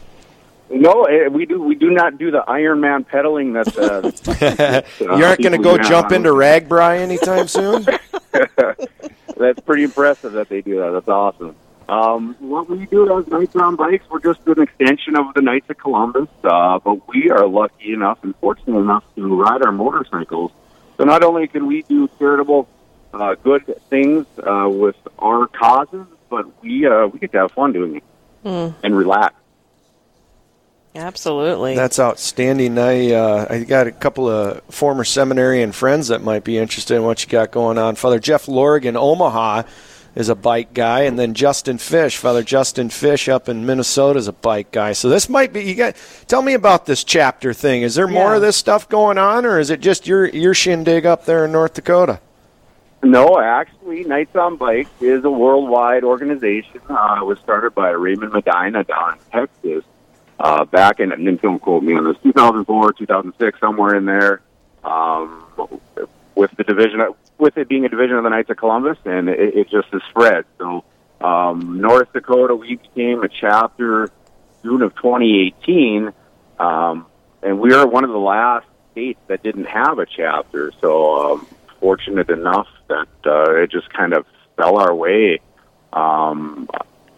No, eh, we do. We do not do the Iron Man pedaling. (laughs) That uh, uh, you aren't going to go jump on. into RAGBRAI anytime soon. (laughs) That's pretty impressive that they do that. That's awesome. Um, what we do as Knights on Bikes, we're just an extension of the Knights of Columbus, uh, but we are lucky enough and fortunate enough to ride our motorcycles. So not only can we do charitable, uh, good things uh, with our causes, but we uh, we get to have fun doing it Hmm. and relax. Absolutely. That's outstanding. I uh, I got a couple of former seminary and friends that might be interested in what you got going on. Father Jeff Lorig in Omaha is a bike guy, and then Justin Fish, Father Justin Fish up in Minnesota is a bike guy. So this might be you got. Tell me about this chapter thing. Is there more Yeah. of this stuff going on, or is it just your your shindig up there in North Dakota? No, actually, Knights on Bike is a worldwide organization. Uh, it was started by Raymond Medina down in Texas uh, back in, and don't quote me on this, 2004, 2006, somewhere in there, um, with the division, with it being a division of the Knights of Columbus, and it, it just has spread. So, um, North Dakota, we became a chapter June of 2018, um, and we are one of the last states that didn't have a chapter. So, um, fortunate enough that uh, it just kind of fell our way. Um,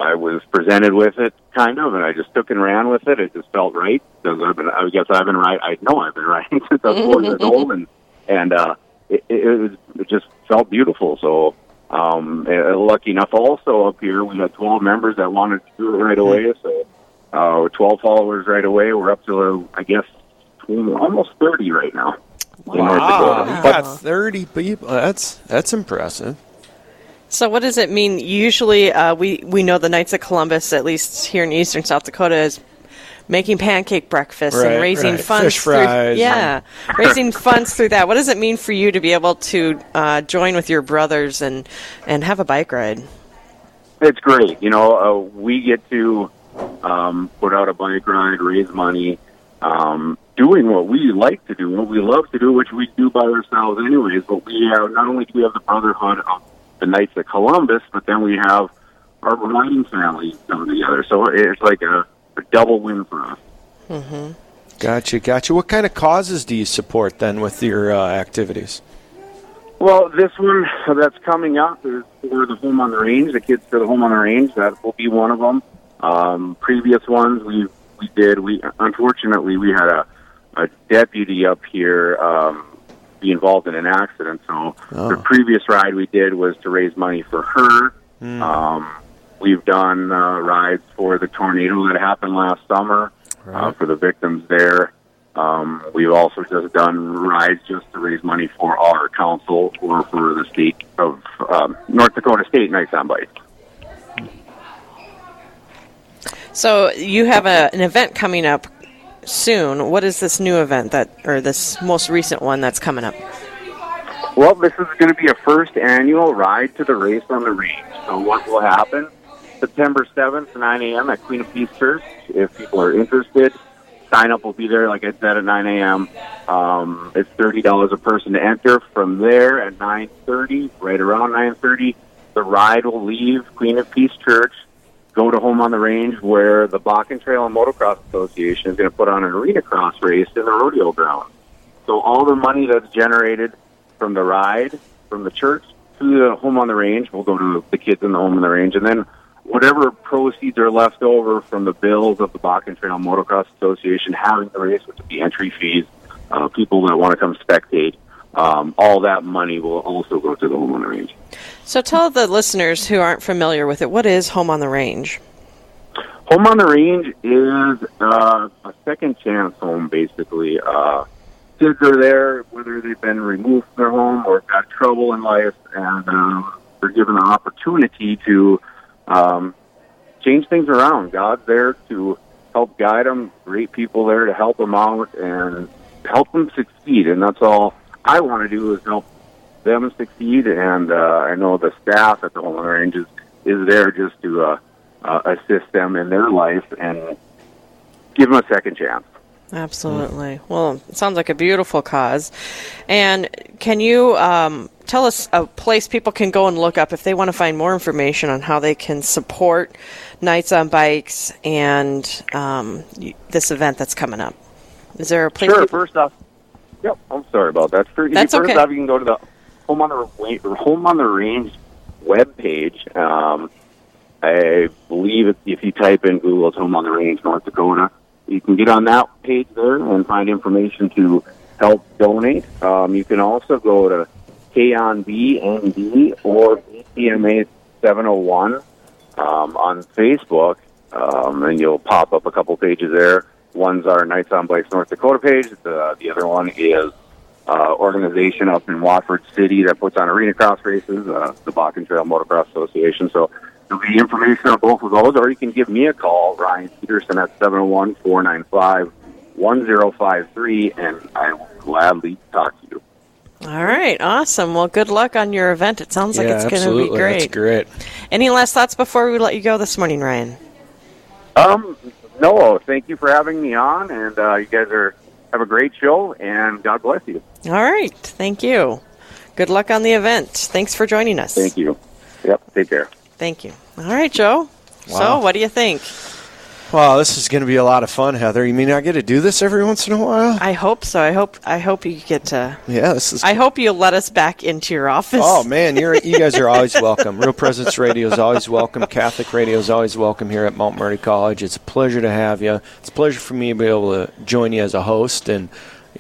I was presented with it, kind of, and I just took and ran with it. It just felt right because I've been, I guess I've been right. I know I've been (laughs) riding since I was four years (laughs) old, and and uh, it, it, it, was, it just felt beautiful. So, um, uh, lucky enough, also up here, we had 12 members that wanted to do it right away. So, uh, 12 followers right away. We're up to, uh, I guess, almost 30 right now. in North Wow, Dakota. you got thirty people. That's that's impressive. So, what does it mean? Usually, uh, we we know the Knights of Columbus, at least here in eastern South Dakota, is making pancake breakfast Right, and raising right. funds. Fish through, fries. yeah, raising funds through that. What does it mean for you to be able to uh, join with your brothers and and have a bike ride? It's great. You know, uh, we get to um, put out a bike ride, raise money, um, doing what we like to do, what we love to do, which we do by ourselves anyways. But we have not only do we have the brotherhood of the Knights of Columbus, but then we have our riding family come together. So it's like a, a double win for us. Mm-hmm. Gotcha, gotcha. What kind of causes do you support then with your uh, activities? Well, this one that's coming up is for the home on the range, the kids for the home on the range. That will be one of them. Um, previous ones we we did. We unfortunately we had a, a deputy up here um, be involved in an accident. So Oh. the previous ride we did was to raise money for her. Hmm. Um, we've done uh, rides for the tornado that happened last summer uh, for the victims there. Um, we've also just done rides just to raise money for our council or for the state of um, North Dakota State Knights on Bike. So, you have a, an event coming up soon. What is this new event that, or this most recent one that's coming up? Well, this is going to be a first annual ride to the race on the range. So what will happen? September 7th, 9 a.m. at Queen of Peace Church. If people are interested, sign up will be there, like I said, at 9 a.m. Um, it's $30 a person to enter. From there at 9.30, right around 9.30, the ride will leave Queen of Peace Church, go to Home on the Range, where the Bakken Trail and Motocross Association is going to put on an arena cross race in the rodeo ground. So all the money that's generated from the ride, from the church to the Home on the Range, will go to the kids in the Home on the Range, and then whatever proceeds are left over from the bills of the Bakken Trail Motocross Association having the race, which would be entry fees, uh, people that want to come spectate, um, all that money will also go to the Home on the Range. So tell the listeners who aren't familiar with it, what is Home on the Range? Home on the Range is uh, a second chance home, basically. Uh, kids are there, whether they've been removed from their home or got trouble in life, and um, they're given the opportunity to um, change things around. God's there to help guide them, great people there to help them out and help them succeed. And that's all I want to do is help them succeed. And uh, I know the staff at the Home Range is, is there just to uh, uh, assist them in their life and give them a second chance. Absolutely. Well, it sounds like a beautiful cause. And can you um, tell us a place people can go and look up if they want to find more information on how they can support Knights on Bikes and um, this event that's coming up? Is there a place? Sure. people- First off, yep. I'm sorry about that. First, That's first okay. off, you can go to the Home on the Home on the Range webpage. Um, I believe if, if you type in Google, Home on the Range, North Dakota. You can get on that page there and find information to help donate. Um, you can also go to K on KONBND or BCMA 701 um, on Facebook, um, and you'll pop up a couple pages there. One's our Knights on Bikes North Dakota page. The, the other one is uh, organization up in Watford City that puts on arena cross races, uh, the Bakken Trail Motocross Association. So there'll be information on both of those, or you can give me a call, Ryan Peterson, at 701 495 1053, and I will gladly talk to you. All right, awesome. Well, good luck on your event. It sounds like Yeah, it's going to be great. That's great. Any last thoughts before we let you go this morning, Ryan? Um, no, thank you for having me on, and uh, you guys are have a great show, and God bless you. All right, thank you. Good luck on the event. Thanks for joining us. Thank you. Yep, take care. Thank you. All right, Joe. So, what do you think? Wow, this is going to be a lot of fun, Heather. You mean I get to do this every once in a while? I hope so. I hope I hope you get to. Yeah, this is. I hope you let us back into your office. Oh man, you're you guys are always (laughs) welcome. Real Presence Radio is always welcome. Catholic Radio is always welcome here at Mount Marty College. It's a pleasure to have you. It's a pleasure for me to be able to join you as a host, and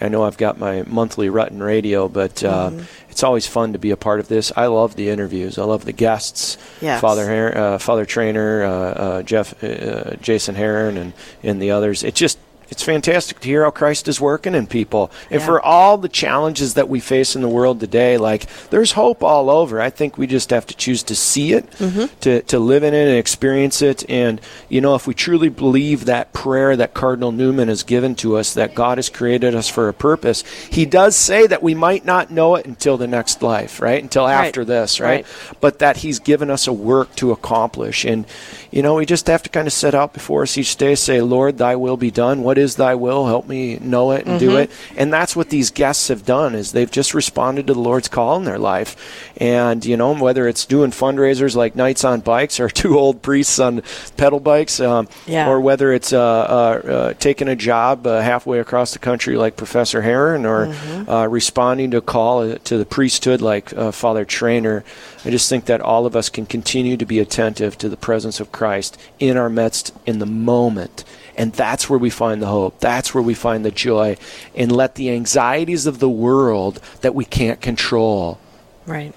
I know I've got my monthly Rutten Radio, but uh, Mhm. it's always fun to be a part of this. I love the interviews. I love the guests. Yes. Father Her- uh, Father Trainer, uh, uh, Jeff, uh, Jason Heron, and and the others. It just it's fantastic to hear how Christ is working in people. And Yeah. for all the challenges that we face in the world today, like there's hope all over. I think we just have to choose to see it, mm-hmm. to, to live in it and experience it. And, you know, if we truly believe that prayer that Cardinal Newman has given to us, that God has created us for a purpose, he does say that we might not know it until the next life, right? Until Right. after this, right? Right. But that he's given us a work to accomplish. And, you know, we just have to kind of set out before us each day, say, Lord, thy will be done. What is thy will? Help me know it and do Mhm. it. And that's what these guests have done is they've just responded to the Lord's call in their life. And, you know, whether it's doing fundraisers like Knights on Bikes or (laughs) two old priests on pedal bikes, um, Yeah. or whether it's uh, uh, uh, taking a job uh, halfway across the country like Professor Heron or Mm-hmm. uh, responding to a call uh, to the priesthood like uh, Father Trainer. I just think that all of us can continue to be attentive to the presence of Christ in our midst in the moment. And that's where we find the hope. That's where we find the joy. And let the anxieties of the world that we can't control, Right.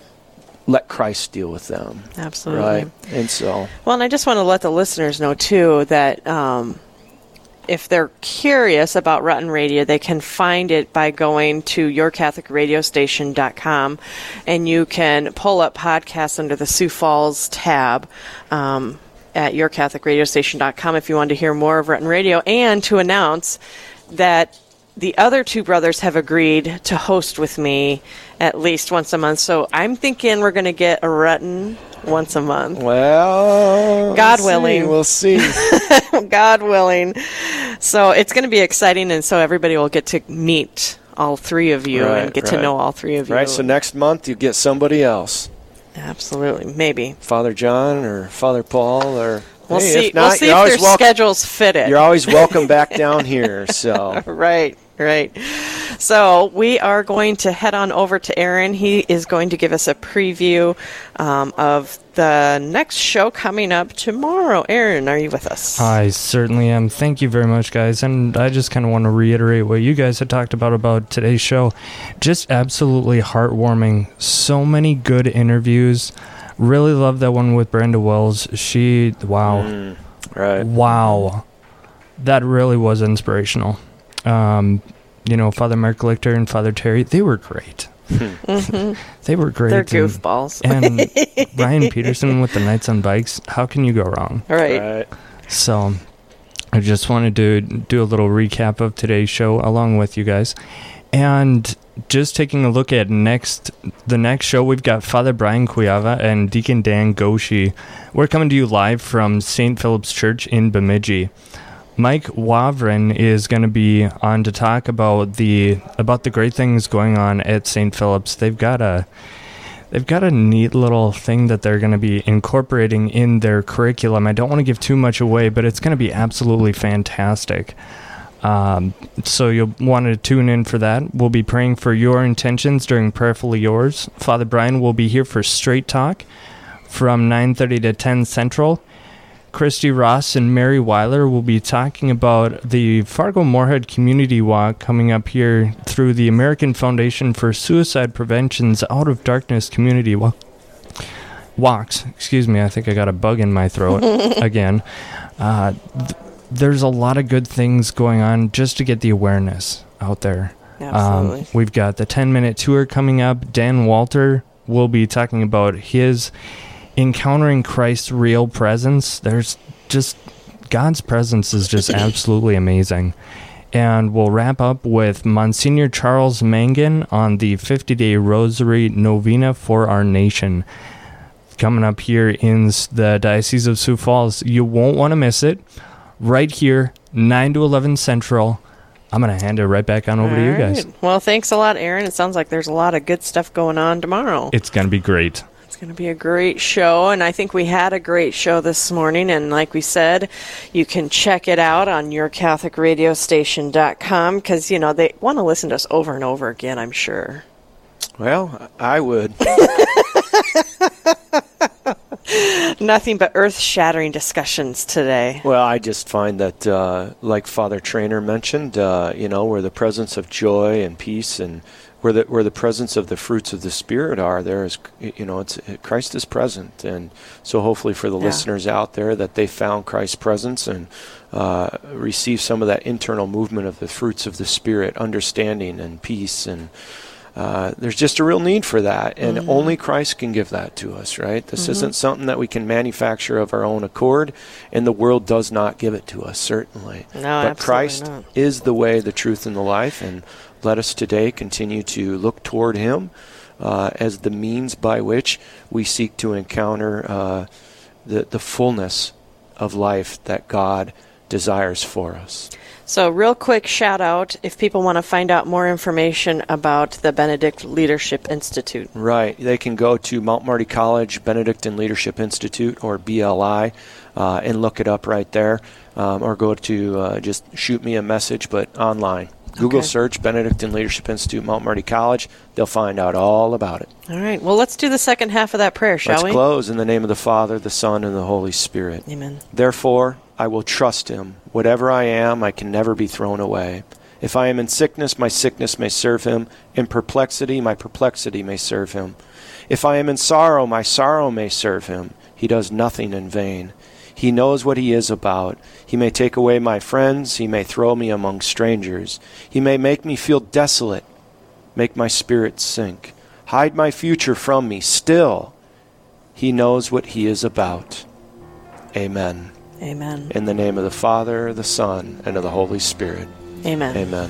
let Christ deal with them. Absolutely. Right? And so. Well, and I just want to let the listeners know too that um, if they're curious about Rutten Radio, they can find it by going to yourcatholicradiostation.com and you can pull up podcasts under the Sioux Falls tab. Um, at yourcatholicradiostation.com if you want to hear more of Rutten Radio and to announce that the other two brothers have agreed to host with me at least once a month. So I'm thinking we're going to get a Rutten once a month. Well, God we'll willing. see, we'll see. (laughs) God willing. So it's going to be exciting, and so everybody will get to meet all three of you and Right, get to know all three of you. Right, so next month you get somebody else. Absolutely, maybe. Father John or Father Paul or We'll Hey, see. If not, we'll see if their welcome- schedules fit it. You're always welcome back (laughs) down here. So (laughs) right, right. So we are going to head on over to Aaron. He is going to give us a preview um, of the next show coming up tomorrow. Aaron, are you with us? I certainly am. Thank you very much, guys. And I just kind of want to reiterate what you guys had talked about about today's show. Just absolutely heartwarming. So many good interviews. Really love that one with Brenda Wells. She, wow, Mm, right, wow, that really was inspirational. Um, you know, Father Mark Lichter and Father Terry, they were great. Mhm. (laughs) They were great. They're and- goofballs. And, (laughs) Ryan Peterson with the Knights on Bikes. How can you go wrong? Right. So, I just wanted to do a little recap of today's show along with you guys. And just taking a look at next the next show, we've got Father Brian Cuiava and Deacon Dan Goshi. We're coming to you live from St. Philip's Church in Bemidji. Mike Wavrin is going to be on to talk about the about the great things going on at St. Philip's. They've got a they've got a neat little thing that they're going to be incorporating in their curriculum. I don't want to give too much away, but it's going to be absolutely fantastic. Um, so you'll want to tune in for that. We'll be praying for your intentions during Prayerfully Yours. Father Brian will be here for Straight Talk from 9:30 to 10 Central. Christy Ross and Mary Weiler will be talking about the Fargo Moorhead Community Walk coming up here through the American Foundation for Suicide Prevention's Out of Darkness Community Walk. Walks, excuse me, I think I got a bug in my throat (laughs) again. Uh, th- there's a lot of good things going on just to get the awareness out there. Absolutely. Um, we've got the 10 minute tour coming up. Dan Walter will be talking about his encountering Christ's real presence. There's just God's presence is just (laughs) absolutely amazing. And we'll wrap up with Monsignor Charles Mangan on the 50 day Rosary Novena for our nation. Coming up here in the Diocese of Sioux Falls. You won't want to miss it. Right here, 9 to 11 Central. I'm going to hand it right back on over to you guys. All right. Well, thanks a lot, Aaron. It sounds like there's a lot of good stuff going on tomorrow. It's going to be great. Going to be a great show, and I think we had a great show this morning. And like we said, you can check it out on yourcatholicradiostation.com because, you know, they want to listen to us over and over again, I'm sure. Well, I would. (laughs) Nothing but earth shattering discussions today. Well, I just find that, uh, like Father Trainer mentioned, uh, you know, where the presence of joy and peace and where the where the presence of the fruits of the Spirit are, there is, you know, it's Christ is present, and so hopefully for the Yeah. listeners out there that they found Christ's presence and uh, receive some of that internal movement of the fruits of the Spirit, understanding and peace and. Uh, there's just a real need for that, and Mhm. only Christ can give that to us, right? This Mhm. isn't something that we can manufacture of our own accord, and the world does not give it to us, certainly. No, but Christ not. is the way, the truth, and the life, and let us today continue to look toward Him uh, as the means by which we seek to encounter uh, the, the fullness of life that God desires for us. So, real quick shout out if people want to find out more information about the Benedict Leadership Institute. Right. They can go to Mount Marty College Benedictine Leadership Institute or BLI uh, and look it up right there, um, or go to uh, just shoot me a message, but online. Google Okay. search Benedictine Leadership Institute, Mount Marty College. They'll find out all about it. All right. Well, let's do the second half of that prayer, shall Let's we? close in the name of the Father, the Son, and the Holy Spirit. Amen. Therefore, I will trust him. Whatever I am, I can never be thrown away. If I am in sickness, my sickness may serve him. In perplexity, my perplexity may serve him. If I am in sorrow, my sorrow may serve him. He does nothing in vain. He knows what he is about. He may take away my friends. He may throw me among strangers. He may make me feel desolate, make my spirit sink, hide my future from me. Still, he knows what he is about. Amen. Amen. In the name of the Father, the Son, and of the Holy Spirit. Amen. Amen.